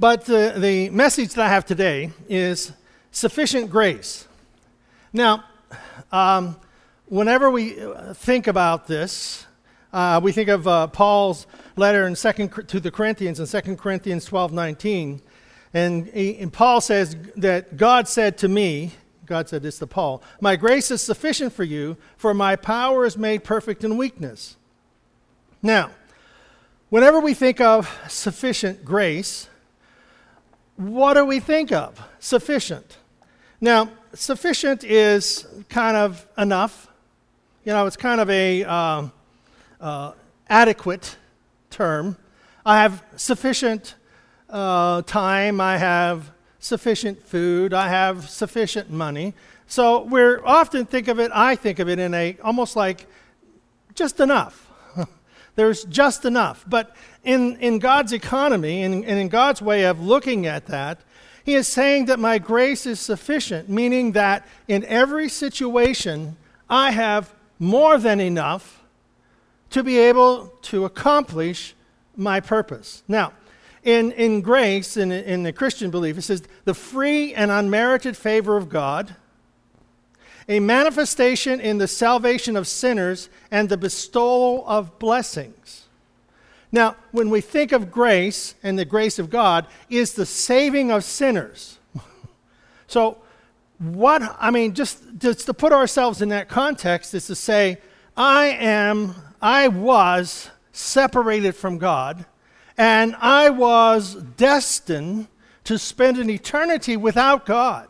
But the, the message that I have today is sufficient grace. Now, um, whenever we uh, think about this, uh, we think of uh, Paul's letter in second, to the Corinthians in 2 Corinthians 12 19. And, he, and Paul says that God said to me, God said this to Paul, My grace is sufficient for you, for my power is made perfect in weakness. Now, whenever we think of sufficient grace, what do we think of? Sufficient. Now, sufficient is kind of enough. You know, it's kind of a um, uh, adequate term. I have sufficient uh, time. I have sufficient food. I have sufficient money. So we're often think of it. I think of it in a almost like just enough. There's just enough. But in, in God's economy and, in God's way of looking at that, He is saying that my grace is sufficient, meaning that in every situation, I have more than enough to be able to accomplish my purpose. Now, in, in grace, in, in the Christian belief, it says the free and unmerited favor of God, a manifestation in the salvation of sinners, and the bestowal of blessings. Now, when we think of grace and the grace of God, is the saving of sinners. so, what, I mean, just, just to put ourselves in that context is to say, I am, I was separated from God and I was destined to spend an eternity without God.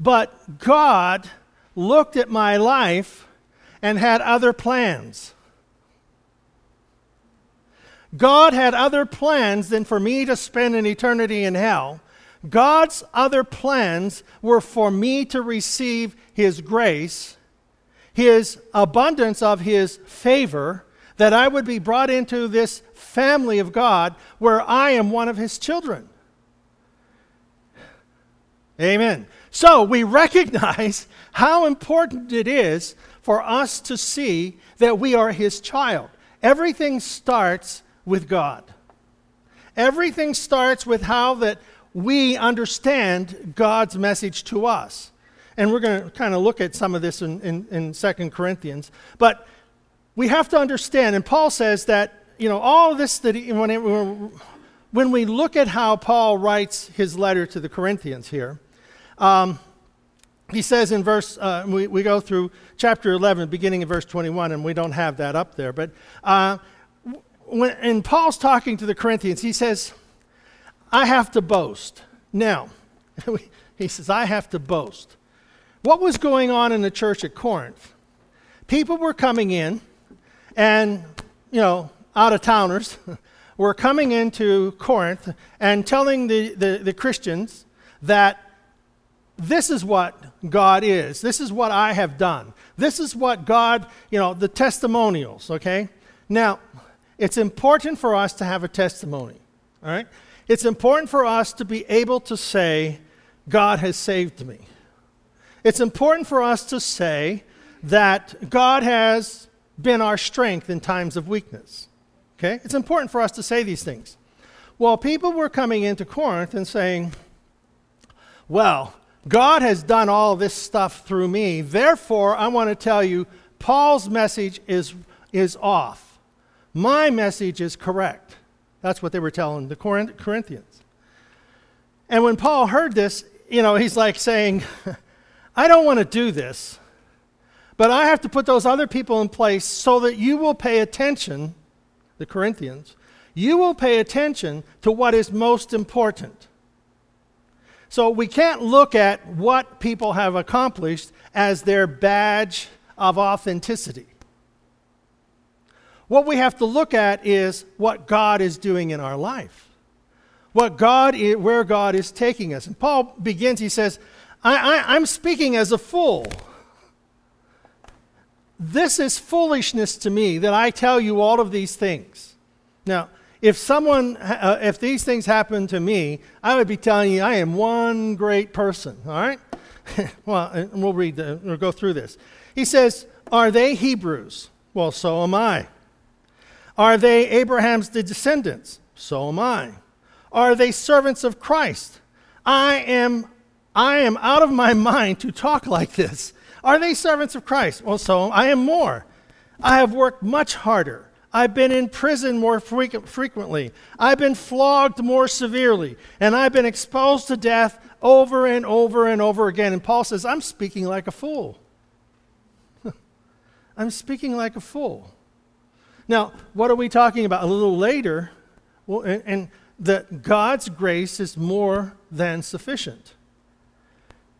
But God looked at my life and had other plans. God had other plans than for me to spend an eternity in hell. God's other plans were for me to receive His grace, His abundance of His favor, that I would be brought into this family of God where I am one of his children. Amen. So we recognize how important it is for us to see that we are his child. Everything starts with God. Everything starts with how that we understand God's message to us. And we're going to kind of look at some of this in, in, in 2 Corinthians. But we have to understand, and Paul says that you know, all this that he, when, it, when we look at how Paul writes his letter to the Corinthians here, um, he says in verse, uh, we, we go through chapter 11, beginning in verse 21, and we don't have that up there. But uh, when, and Paul's talking to the Corinthians, he says, I have to boast. Now, he says, I have to boast. What was going on in the church at Corinth? People were coming in, and, you know, out of towners were coming into Corinth and telling the, the, the, Christians that this is what God is. This is what I have done. This is what God, you know, the testimonials, okay? Now, it's important for us to have a testimony, all right? It's important for us to be able to say, God has saved me. It's important for us to say that God has been our strength in times of weakness. Okay? It's important for us to say these things. Well, people were coming into Corinth and saying, well, God has done all this stuff through me. Therefore, I want to tell you, Paul's message is, is off. My message is correct. That's what they were telling the Corinthians. And when Paul heard this, you know, he's like saying, I don't want to do this, but I have to put those other people in place so that you will pay attention the Corinthians, you will pay attention to what is most important. So we can't look at what people have accomplished as their badge of authenticity. What we have to look at is what God is doing in our life. What God is, where God is taking us. And Paul begins, he says, I, I, I'm speaking as a fool. This is foolishness to me that I tell you all of these things. Now, if someone, uh, if these things happen to me, I would be telling you I am one great person, all right? well, we'll read, the, we'll go through this. He says, Are they Hebrews? Well, so am I. Are they Abraham's descendants? So am I. Are they servants of Christ? I am, I am out of my mind to talk like this. Are they servants of Christ? Well, so I am more. I have worked much harder. I've been in prison more frequently. I've been flogged more severely. And I've been exposed to death over and over and over again. And Paul says, I'm speaking like a fool. I'm speaking like a fool. Now, what are we talking about? A little later, well, and, and that God's grace is more than sufficient.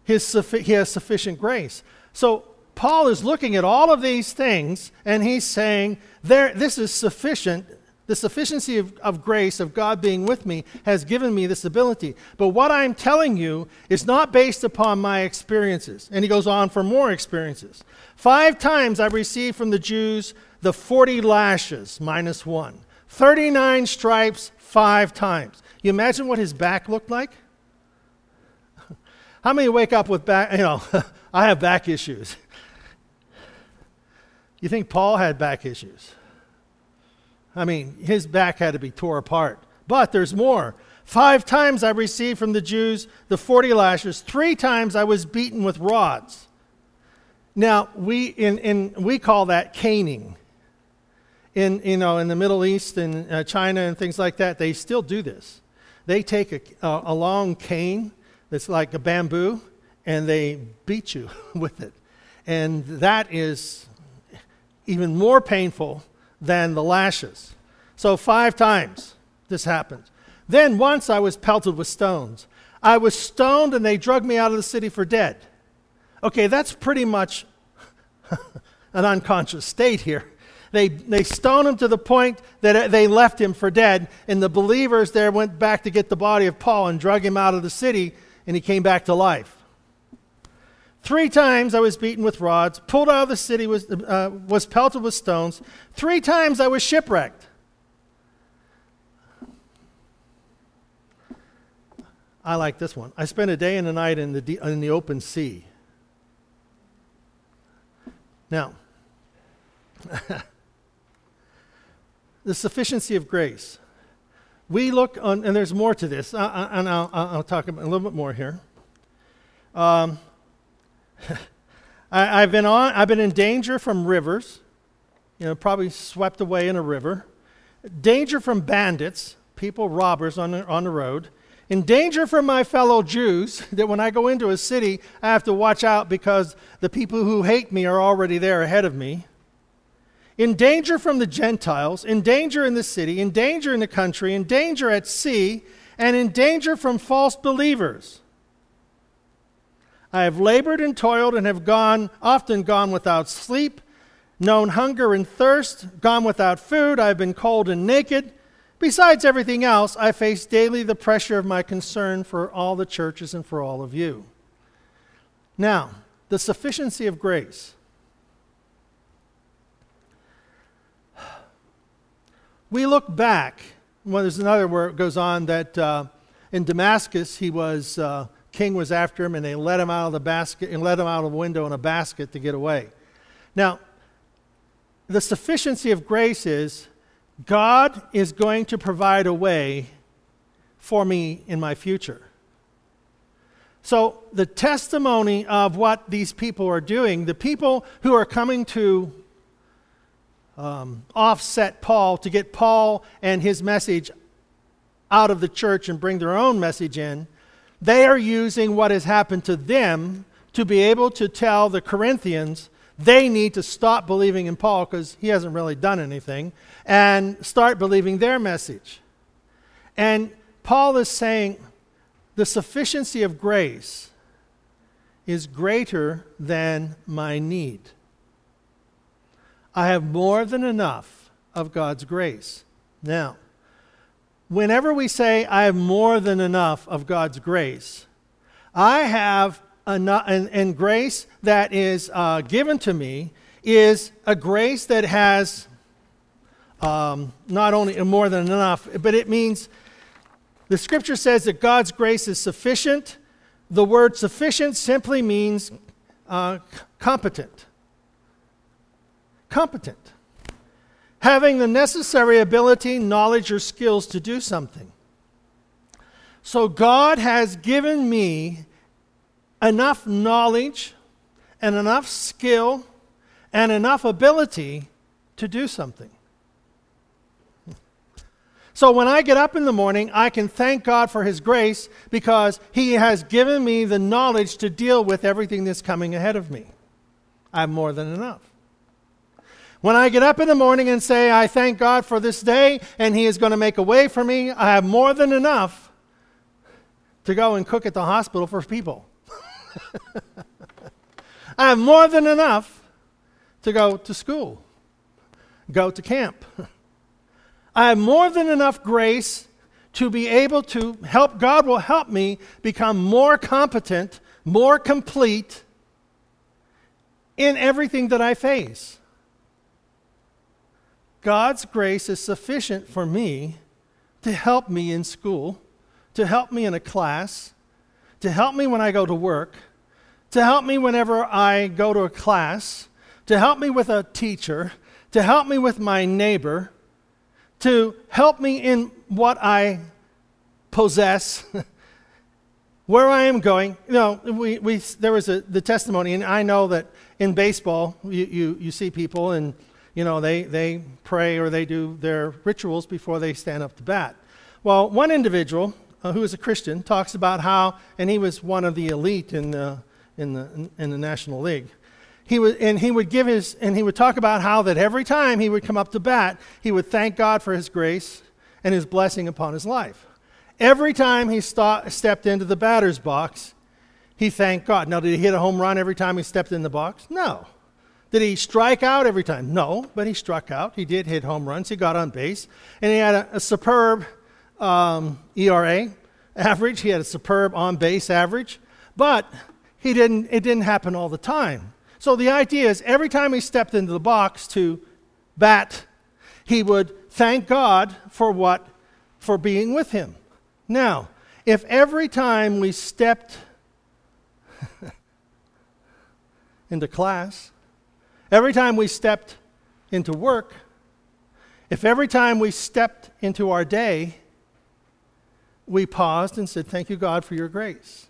His, he has sufficient grace. So Paul is looking at all of these things and he's saying, there, This is sufficient. The sufficiency of, of grace, of God being with me, has given me this ability. But what I'm telling you is not based upon my experiences. And he goes on for more experiences. Five times I received from the Jews the 40 lashes, minus one, 39 stripes, five times. You imagine what his back looked like? How many wake up with back, you know, I have back issues. You think Paul had back issues? I mean, his back had to be tore apart. But there's more. Five times I received from the Jews the 40 lashes. Three times I was beaten with rods. Now, we, in, in, we call that caning. In, you know, in the Middle East and uh, China and things like that, they still do this. They take a, a, a long cane that's like a bamboo and they beat you with it. And that is even more painful than the lashes. So, five times this happened. Then once I was pelted with stones. I was stoned and they drug me out of the city for dead. Okay, that's pretty much an unconscious state here. They, they stoned him to the point that they left him for dead, and the believers there went back to get the body of Paul and drug him out of the city, and he came back to life. Three times I was beaten with rods, pulled out of the city, was, uh, was pelted with stones. Three times I was shipwrecked. I like this one. I spent a day and a night in the, in the open sea. Now, the sufficiency of grace. We look on, and there's more to this, uh, and I'll, I'll, talk a little bit more here. Um, I, have been on, I've been in danger from rivers, you know, probably swept away in a river. Danger from bandits, people, robbers on the, on the road. In danger from my fellow Jews, that when I go into a city, I have to watch out because the people who hate me are already there ahead of me. In danger from the Gentiles, in danger in the city, in danger in the country, in danger at sea, and in danger from false believers. I have labored and toiled and have gone, often gone without sleep, known hunger and thirst, gone without food, I have been cold and naked. Besides everything else, I face daily the pressure of my concern for all the churches and for all of you. Now, the sufficiency of grace. We look back. Well, there's another where it goes on that uh, in Damascus he was. Uh, king was after him and they let him out of the basket and let him out of the window in a basket to get away. Now, the sufficiency of grace is God is going to provide a way for me in my future. So, the testimony of what these people are doing, the people who are coming to um, offset Paul to get Paul and his message out of the church and bring their own message in, they are using what has happened to them to be able to tell the Corinthians they need to stop believing in Paul because he hasn't really done anything and start believing their message. And Paul is saying the sufficiency of grace is greater than my need. I have more than enough of God's grace. Now, whenever we say, I have more than enough of God's grace, I have enough, and, and grace that is uh, given to me is a grace that has um, not only more than enough, but it means the scripture says that God's grace is sufficient. The word sufficient simply means uh, competent. Competent having the necessary ability, knowledge, or skills to do something. So God has given me enough knowledge and enough skill and enough ability to do something. So when I get up in the morning, I can thank God for His grace because He has given me the knowledge to deal with everything that's coming ahead of me. I have more than enough. When I get up in the morning and say, I thank God for this day and He is going to make a way for me, I have more than enough to go and cook at the hospital for people. I have more than enough to go to school, go to camp. I have more than enough grace to be able to help, God will help me become more competent, more complete in everything that I face. God's grace is sufficient for me to help me in school, to help me in a class, to help me when I go to work, to help me whenever I go to a class, to help me with a teacher, to help me with my neighbor, to help me in what I possess, where I am going. You know, we, we, there was a, the testimony, and I know that in baseball, you, you, you see people and, you know, they, they pray or they do their rituals before they stand up to bat. Well, one individual uh, who is a Christian talks about how, and he was one of the elite in the, in the, in the National League he would, and he would give his, and he would talk about how that every time he would come up to bat, he would thank God for his grace and his blessing upon his life. Every time he st- stepped into the batter's box, he thanked God. Now, did he hit a home run every time he stepped in the box? No. Did he strike out every time? No, but he struck out. He did hit home runs. He got on base. And he had a, a superb um, ERA average. He had a superb on base average. But he didn't, it didn't happen all the time. So the idea is every time he stepped into the box to bat, he would thank God for what? For being with him. Now, if every time we stepped into class, every time we stepped into work, if every time we stepped into our day, we paused and said, Thank you, God, for your grace.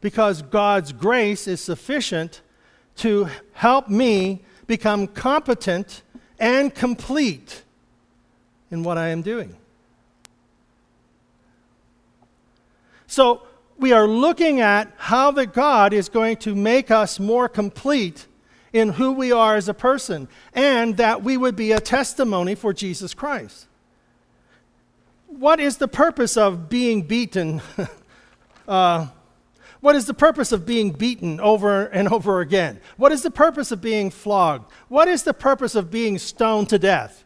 Because God's grace is sufficient to help me become competent and complete in what I am doing. So, we are looking at how that God is going to make us more complete in who we are as a person, and that we would be a testimony for Jesus Christ. What is the purpose of being beaten? uh, what is the purpose of being beaten over and over again? What is the purpose of being flogged? What is the purpose of being stoned to death?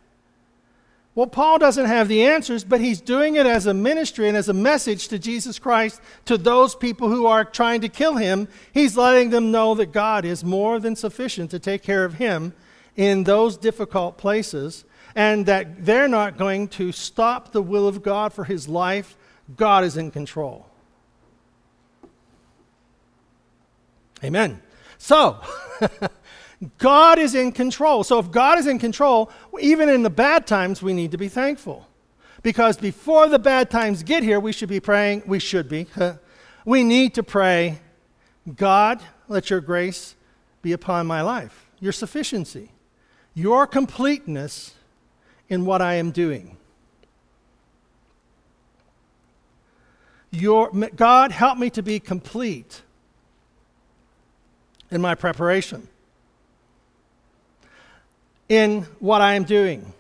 Well, Paul doesn't have the answers, but he's doing it as a ministry and as a message to Jesus Christ to those people who are trying to kill him. He's letting them know that God is more than sufficient to take care of him in those difficult places and that they're not going to stop the will of God for his life. God is in control. Amen. So, God is in control. So, if God is in control, even in the bad times, we need to be thankful. Because before the bad times get here, we should be praying, we should be, we need to pray, God, let your grace be upon my life, your sufficiency, your completeness in what I am doing. Your, God, help me to be complete in my preparation, in what I am doing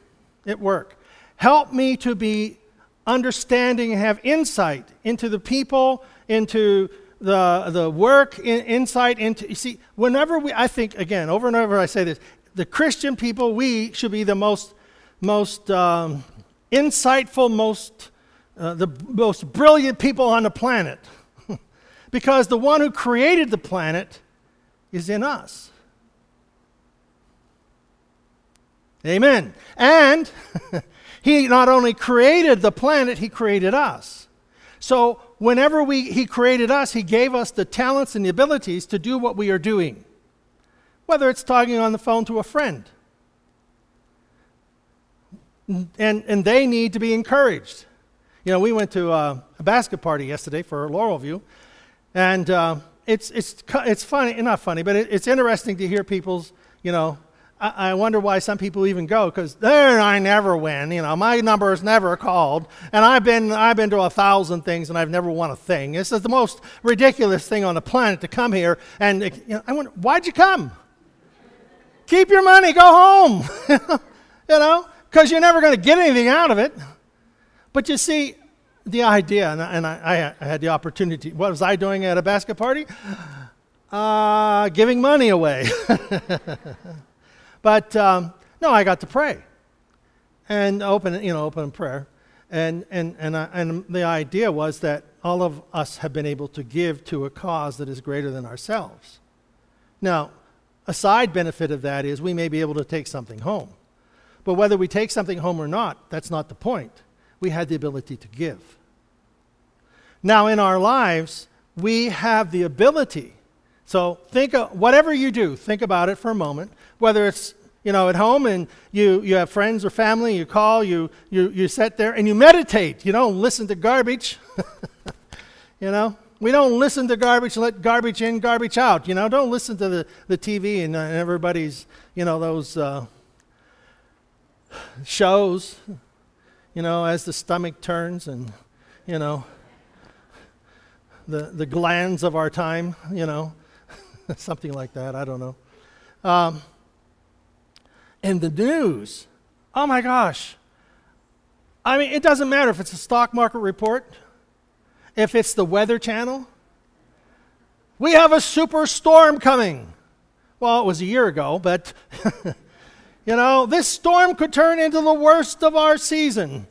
at work. Help me to be understanding and have insight into the people, into the, the work, in, insight into. You see, whenever we, I think, again, over and over I say this, the Christian people, we should be the most, most um, insightful, most, uh, the most brilliant people on the planet. because the one who created the planet is in us. Amen. And he not only created the planet, he created us. So whenever we, he created us, he gave us the talents and the abilities to do what we are doing. Whether it's talking on the phone to a friend. And, and they need to be encouraged. You know, we went to uh, a basket party yesterday for Laurel View, and uh, it's it's it's funny, not funny, but it, it's interesting to hear people's, you know. I, wonder why some people even go because there I never win. You know, my number is never called, and I've been I've been to a thousand things and I've never won a thing. This is the most ridiculous thing on the planet to come here and you know, I wonder why'd you come? Keep your money, go home. you know, because you're never going to get anything out of it. But you see, the idea, and, I, and I, I, had the opportunity. What was I doing at a basket party? Uh, giving money away. but um, no, I got to pray and open, you know, open prayer. And, and, and, I, and the idea was that all of us have been able to give to a cause that is greater than ourselves. Now, a side benefit of that is we may be able to take something home. But whether we take something home or not, that's not the point. We had the ability to give. Now, in our lives, we have the ability. So, think of whatever you do, think about it for a moment. Whether it's you know, at home and you, you have friends or family, you call, you, you, you sit there and you meditate. You don't listen to garbage. you know, we don't listen to garbage, let garbage in, garbage out. You know, don't listen to the, the TV and uh, everybody's, you know, those uh, shows, you know, as the stomach turns and, you know, the, the glands of our time, you know, something like that. I don't know. Um, and the news, oh my gosh. I mean, it doesn't matter if it's a stock market report, if it's the Weather Channel. We have a super storm coming. Well, it was a year ago, but you know, this storm could turn into the worst of our season.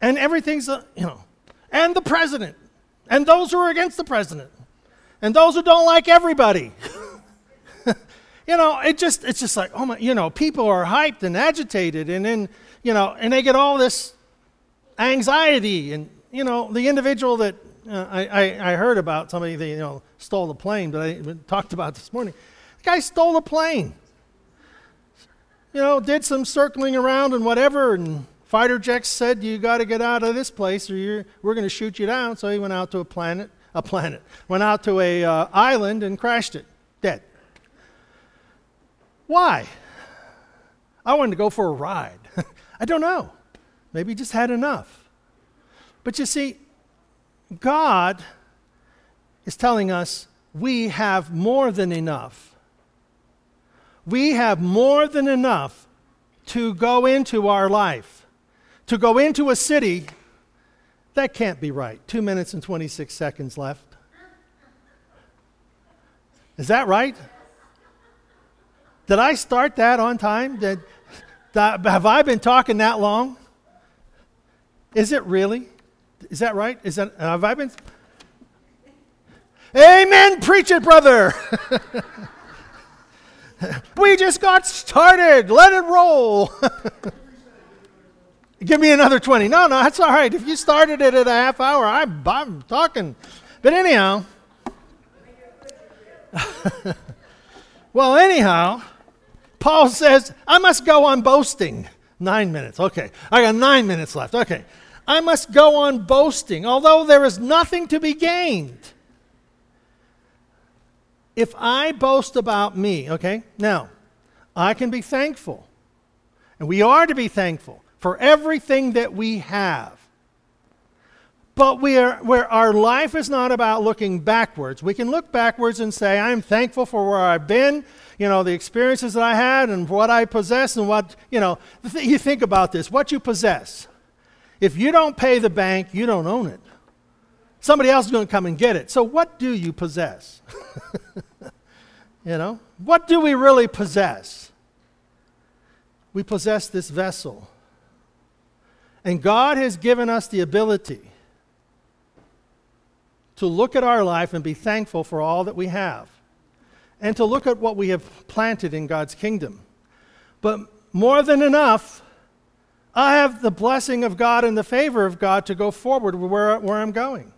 And everything's, uh, you know, and the president and those who are against the president, and those who don't like everybody. you know, it just it's just like, oh my, you know, people are hyped and agitated, and then, you know, and they get all this anxiety, and you know, the individual that uh, I, I, I, heard about somebody that you know stole the plane, but I talked about this morning. The guy stole a plane. You know, did some circling around and whatever, and Fighter jets said, You got to get out of this place or we're going to shoot you down. So he went out to a planet, a planet, went out to a uh, island and crashed it, dead. Why? I wanted to go for a ride. I don't know. Maybe just had enough. But you see, God is telling us we have more than enough. We have more than enough to go into our life to go into a city, that can't be right. Two minutes and 26 seconds left. Is that right? Did I start that on time? Did, have I been talking that long? Is it really? Is that right? Is that have I been? Amen. Preach it, brother. we just got started. Let it roll. Give me another 20. No, no, that's all right. If you started it at a half hour, I, I'm talking. But anyhow, well, anyhow, Paul says, I must go on boasting. Nine minutes. Okay. I got nine minutes left. Okay. I must go on boasting, although there is nothing to be gained. If I boast about me, okay, now, I can be thankful. And we are to be thankful for everything that we have. But we are, where our life is not about looking backwards. We can look backwards and say, I'm thankful for where I've been, you know, the experiences that I had and what I possess and what, you know, you think about this what you possess. If you don't pay the bank, you don't own it. Somebody else is going to come and get it. So, what do you possess? you know, what do we really possess? We possess this vessel and God has given us the ability to look at our life and be thankful for all that we have, and to look at what we have planted in God's kingdom. But more than enough, I have the blessing of God and the favor of God to go forward where, where I'm going.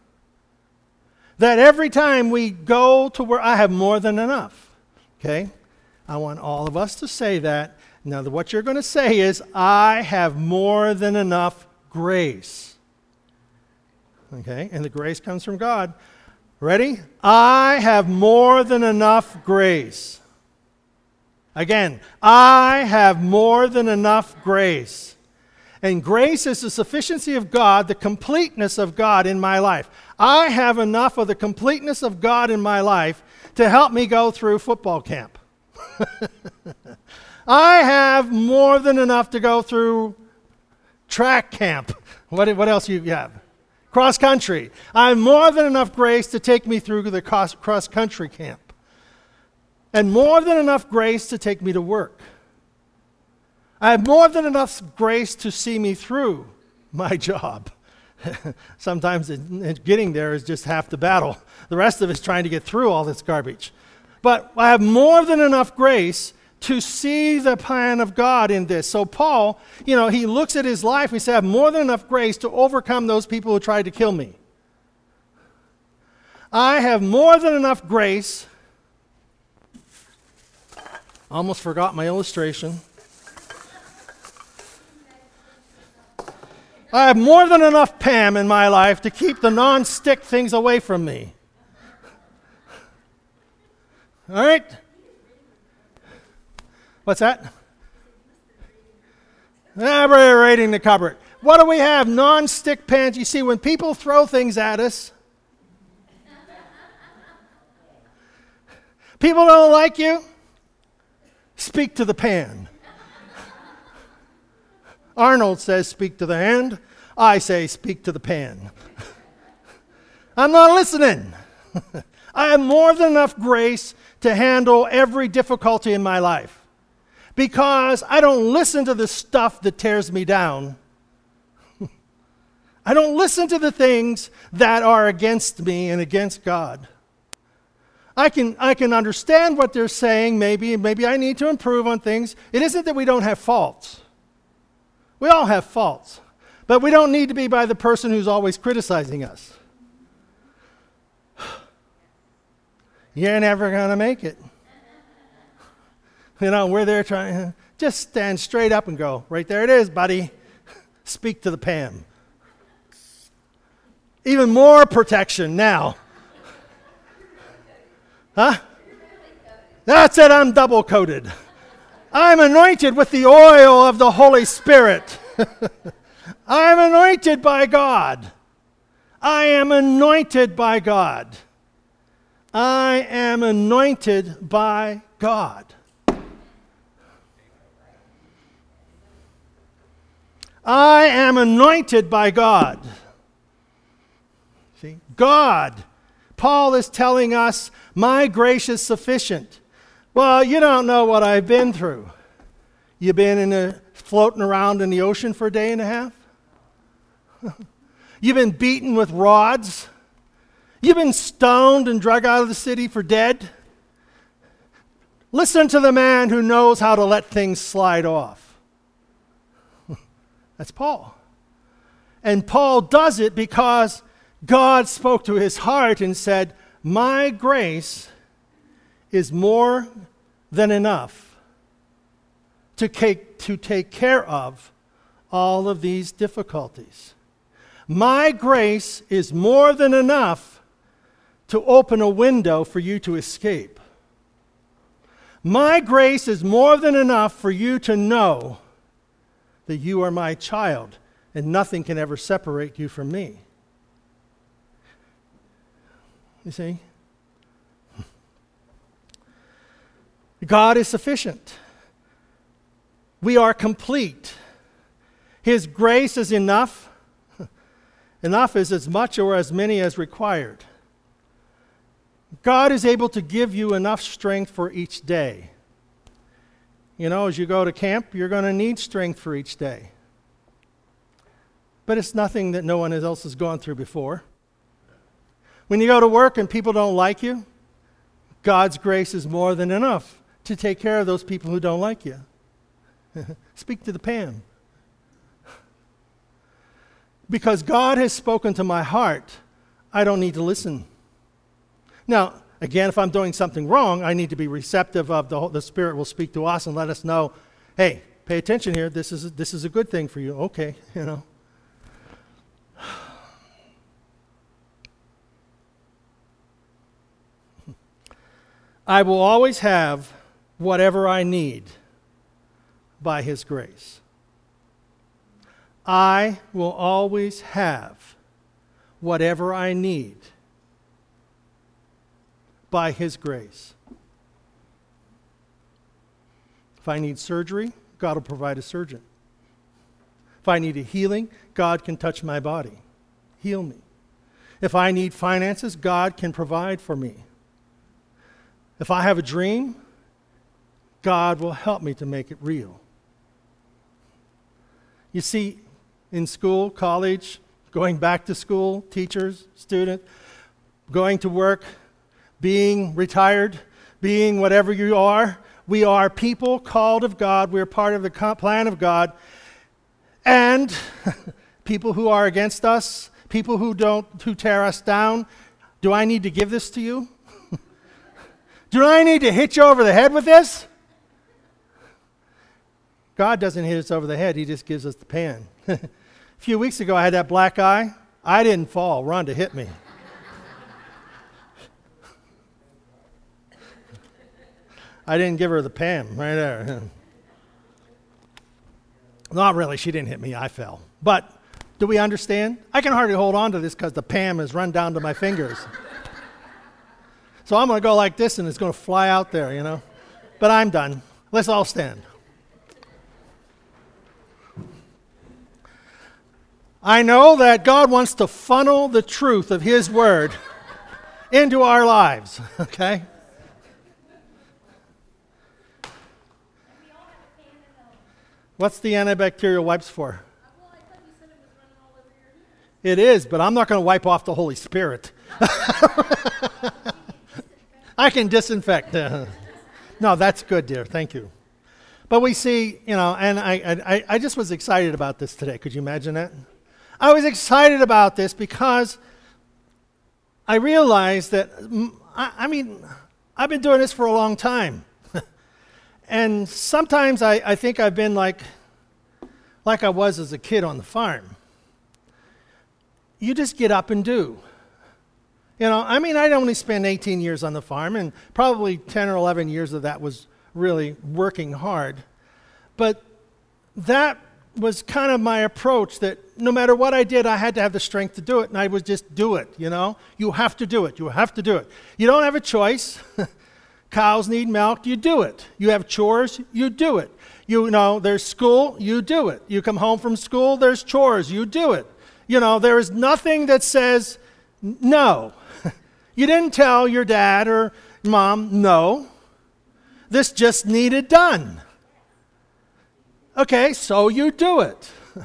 That every time we go to where I have more than enough. Okay? I want all of us to say that now, what you're going to say is, I have more than enough grace. Okay? And the grace comes from God. Ready? I have more than enough grace. Again, I have more than enough grace. And grace is the sufficiency of God, the completeness of God in my life. I have enough of the completeness of God in my life to help me go through football camp. I have more than enough to go through track camp. What, what else you have? Cross country. I have more than enough grace to take me through the cross, country camp. And more than enough grace to take me to work. I have more than enough grace to see me through my job. Sometimes it, it, getting there is just half the battle. The rest of it is trying to get through all this garbage. But I have more than enough grace to see the plan of God in this. So, Paul, you know, he looks at his life, he said, I have more than enough grace to overcome those people who tried to kill me. I have more than enough grace. Almost forgot my illustration. I have more than enough Pam in my life to keep the non stick things away from me. All right? What's that? We're raiding the cupboard. What do we have? Non stick pans. You see, when people throw things at us, people don't like you, speak to the pan. Arnold says, Speak to the hand. I say, Speak to the pan. I'm not listening. I have more than enough grace to handle every difficulty in my life because I don't listen to the stuff that tears me down. I don't listen to the things that are against me and against God. I can, I can understand what they're saying, maybe, maybe I need to improve on things. It isn't that we don't have faults. We all have faults, but we don't need to be by the person who's always criticizing us. You're never going to make it. You know, we're there trying, just stand straight up and go, right there it is, buddy. Speak to the Pam. Even more protection now. Huh? That's it, I'm double coated. I'm anointed with the oil of the Holy Spirit. I am anointed by God. I am anointed by God. I am anointed by God. I am anointed by God. See, God. Paul is telling us, my grace is sufficient. Well, you don't know what I've been through. You've been in a, floating around in the ocean for a day and a half? You've been beaten with rods? You've been stoned and dragged out of the city for dead? Listen to the man who knows how to let things slide off. That's Paul. And Paul does it because God spoke to his heart and said, My grace is more than enough to take, to take care of all of these difficulties. My grace is more than enough to open a window for you to escape. My grace is more than enough for you to know that you are my child and nothing can ever separate you from me. You see? God is sufficient. We are complete. His grace is enough. enough is as much or as many as required. God is able to give you enough strength for each day. You know, as you go to camp, you're going to need strength for each day. But it's nothing that no one else has gone through before. When you go to work and people don't like you, God's grace is more than enough to take care of those people who don't like you. Speak to the Pam. Because God has spoken to my heart, I don't need to listen. Now, Again, if I'm doing something wrong, I need to be receptive of the, whole, the Spirit will speak to us and let us know, hey, pay attention here. This is, this is a good thing for you. Okay, you know. I will always have whatever I need by His grace. I will always have whatever I need by His grace. If I need surgery, God will provide a surgeon. If I need a healing, God can touch my body, heal me. If I need finances, God can provide for me. If I have a dream, God will help me to make it real. You see, in school, college, going back to school, teachers, students, going to work, being retired, being whatever you are, we are people called of God. We're part of the plan of God. And people who are against us, people who don't who tear us down, do I need to give this to you? do I need to hit you over the head with this? God doesn't hit us over the head, He just gives us the pan. a few weeks ago, I had that black eye. I didn't fall. Rhonda hit me. I didn't give her the Pam right there. Not really. She didn't hit me. I fell. But do we understand? I can hardly hold on to this because the Pam has run down to my fingers. so I'm going to go like this and it's going to fly out there, you know. But I'm done. Let's all stand. I know that God wants to funnel the truth of His Word into our lives, okay? What's the antibacterial wipes for? It is, but I'm not going to wipe off the Holy Spirit. I can disinfect. Uh, no, that's good, dear. Thank you. But we see, you know, and I, I, I just was excited about this today. Could you imagine that? I was excited about this because I realized that, mm, I, I mean, I've been doing this for a long time. And sometimes I, I think I've been like, like I was as a kid on the farm. You just get up and do. You know, I mean, I'd only spent 18 years on the farm, and probably 10 or 11 years of that was really working hard. But that was kind of my approach that no matter what I did, I had to have the strength to do it, and I would just do it, you know? You have to do it. You have to do it. You don't have a choice. Cows need milk, you do it. You have chores, you do it. You know, there's school, you do it. You come home from school, there's chores, you do it. You know, there is nothing that says no. you didn't tell your dad or mom, no. This just needed done. Okay, so you do it.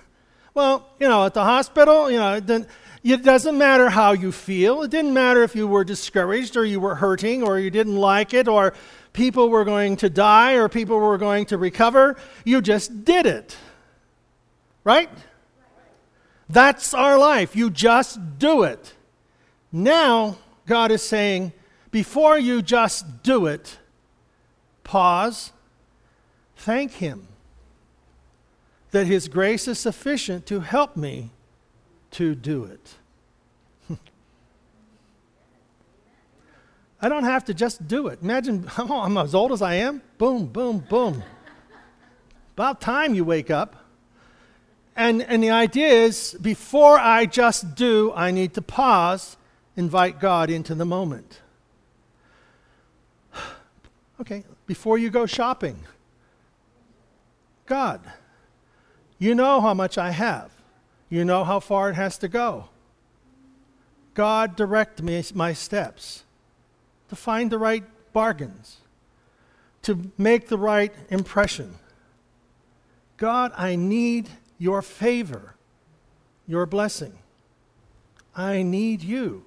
well, you know, at the hospital, you know, then it doesn't matter how you feel. It didn't matter if you were discouraged or you were hurting or you didn't like it or people were going to die or people were going to recover. You just did it. Right? That's our life. You just do it. Now, God is saying, before you just do it, pause, thank Him that His grace is sufficient to help me to do it. I don't have to just do it. Imagine I'm as old as I am. Boom, boom, boom. About time you wake up. And, and the idea is before I just do, I need to pause, invite God into the moment. Okay, before you go shopping, God, you know how much I have. You know how far it has to go. God, direct me my steps to find the right bargains, to make the right impression. God, I need your favor, your blessing. I need you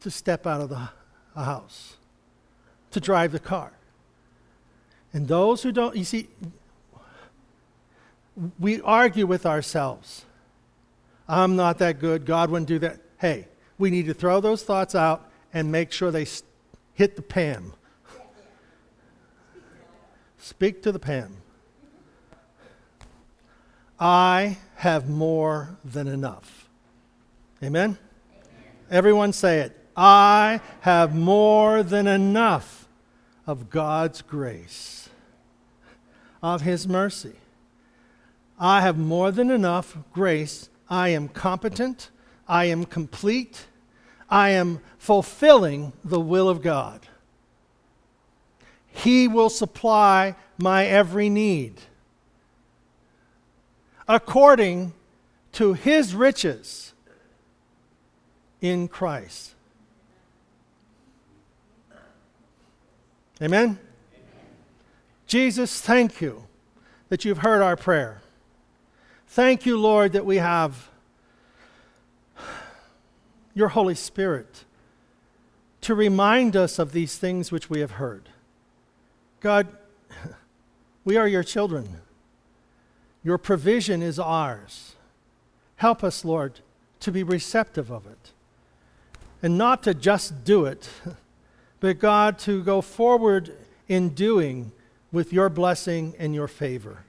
to step out of the house, to drive the car. And those who don't, you see, we argue with ourselves. I'm not that good. God wouldn't do that. Hey, we need to throw those thoughts out and make sure they hit the Pam. Speak to the Pam. I have more than enough. Amen? Amen? Everyone say it. I have more than enough. of God's grace, of His mercy. I have more than enough grace. I am competent. I am complete. I am fulfilling the will of God. He will supply my every need according to his riches in Christ. Amen? Amen? Jesus, thank you that you've heard our prayer. Thank you, Lord, that we have your Holy Spirit to remind us of these things which we have heard. God, we are your children. Your provision is ours. Help us, Lord, to be receptive of it and not to just do it, but God, to go forward in doing with your blessing and your favor,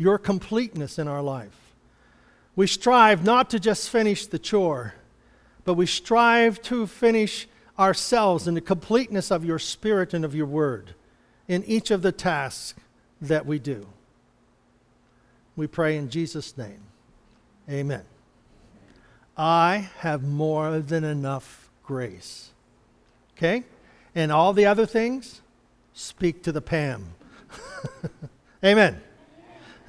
your completeness in our life. We strive not to just finish the chore, but we strive to finish ourselves in the completeness of your spirit and of your word in each of the tasks that we do. We pray in Jesus' name. Amen. I have more than enough grace. Okay? And all the other things, speak to the Pam. Amen.